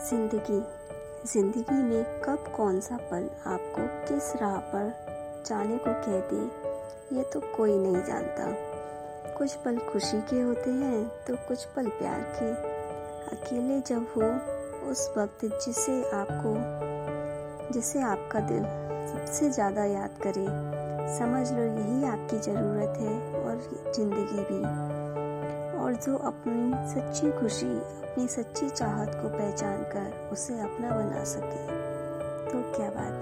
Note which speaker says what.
Speaker 1: ज़िंदगी। ज़िंदगी में कब कौन सा पल आपको किस राह पर जाने को कह दे ये तो कोई नहीं जानता। कुछ पल खुशी के होते हैं तो कुछ पल प्यार के। अकेले जब हो, उस वक्त जिसे आपको, जिसे आपका दिल सबसे ज़्यादा याद करे, समझ लो यही आपकी ज़रूरत है और ज़िंदगी भी। और जो अपनी सच्ची खुशी, अपनी सच्ची चाहत को पहचान कर उसे अपना बना सके। तो क्या बात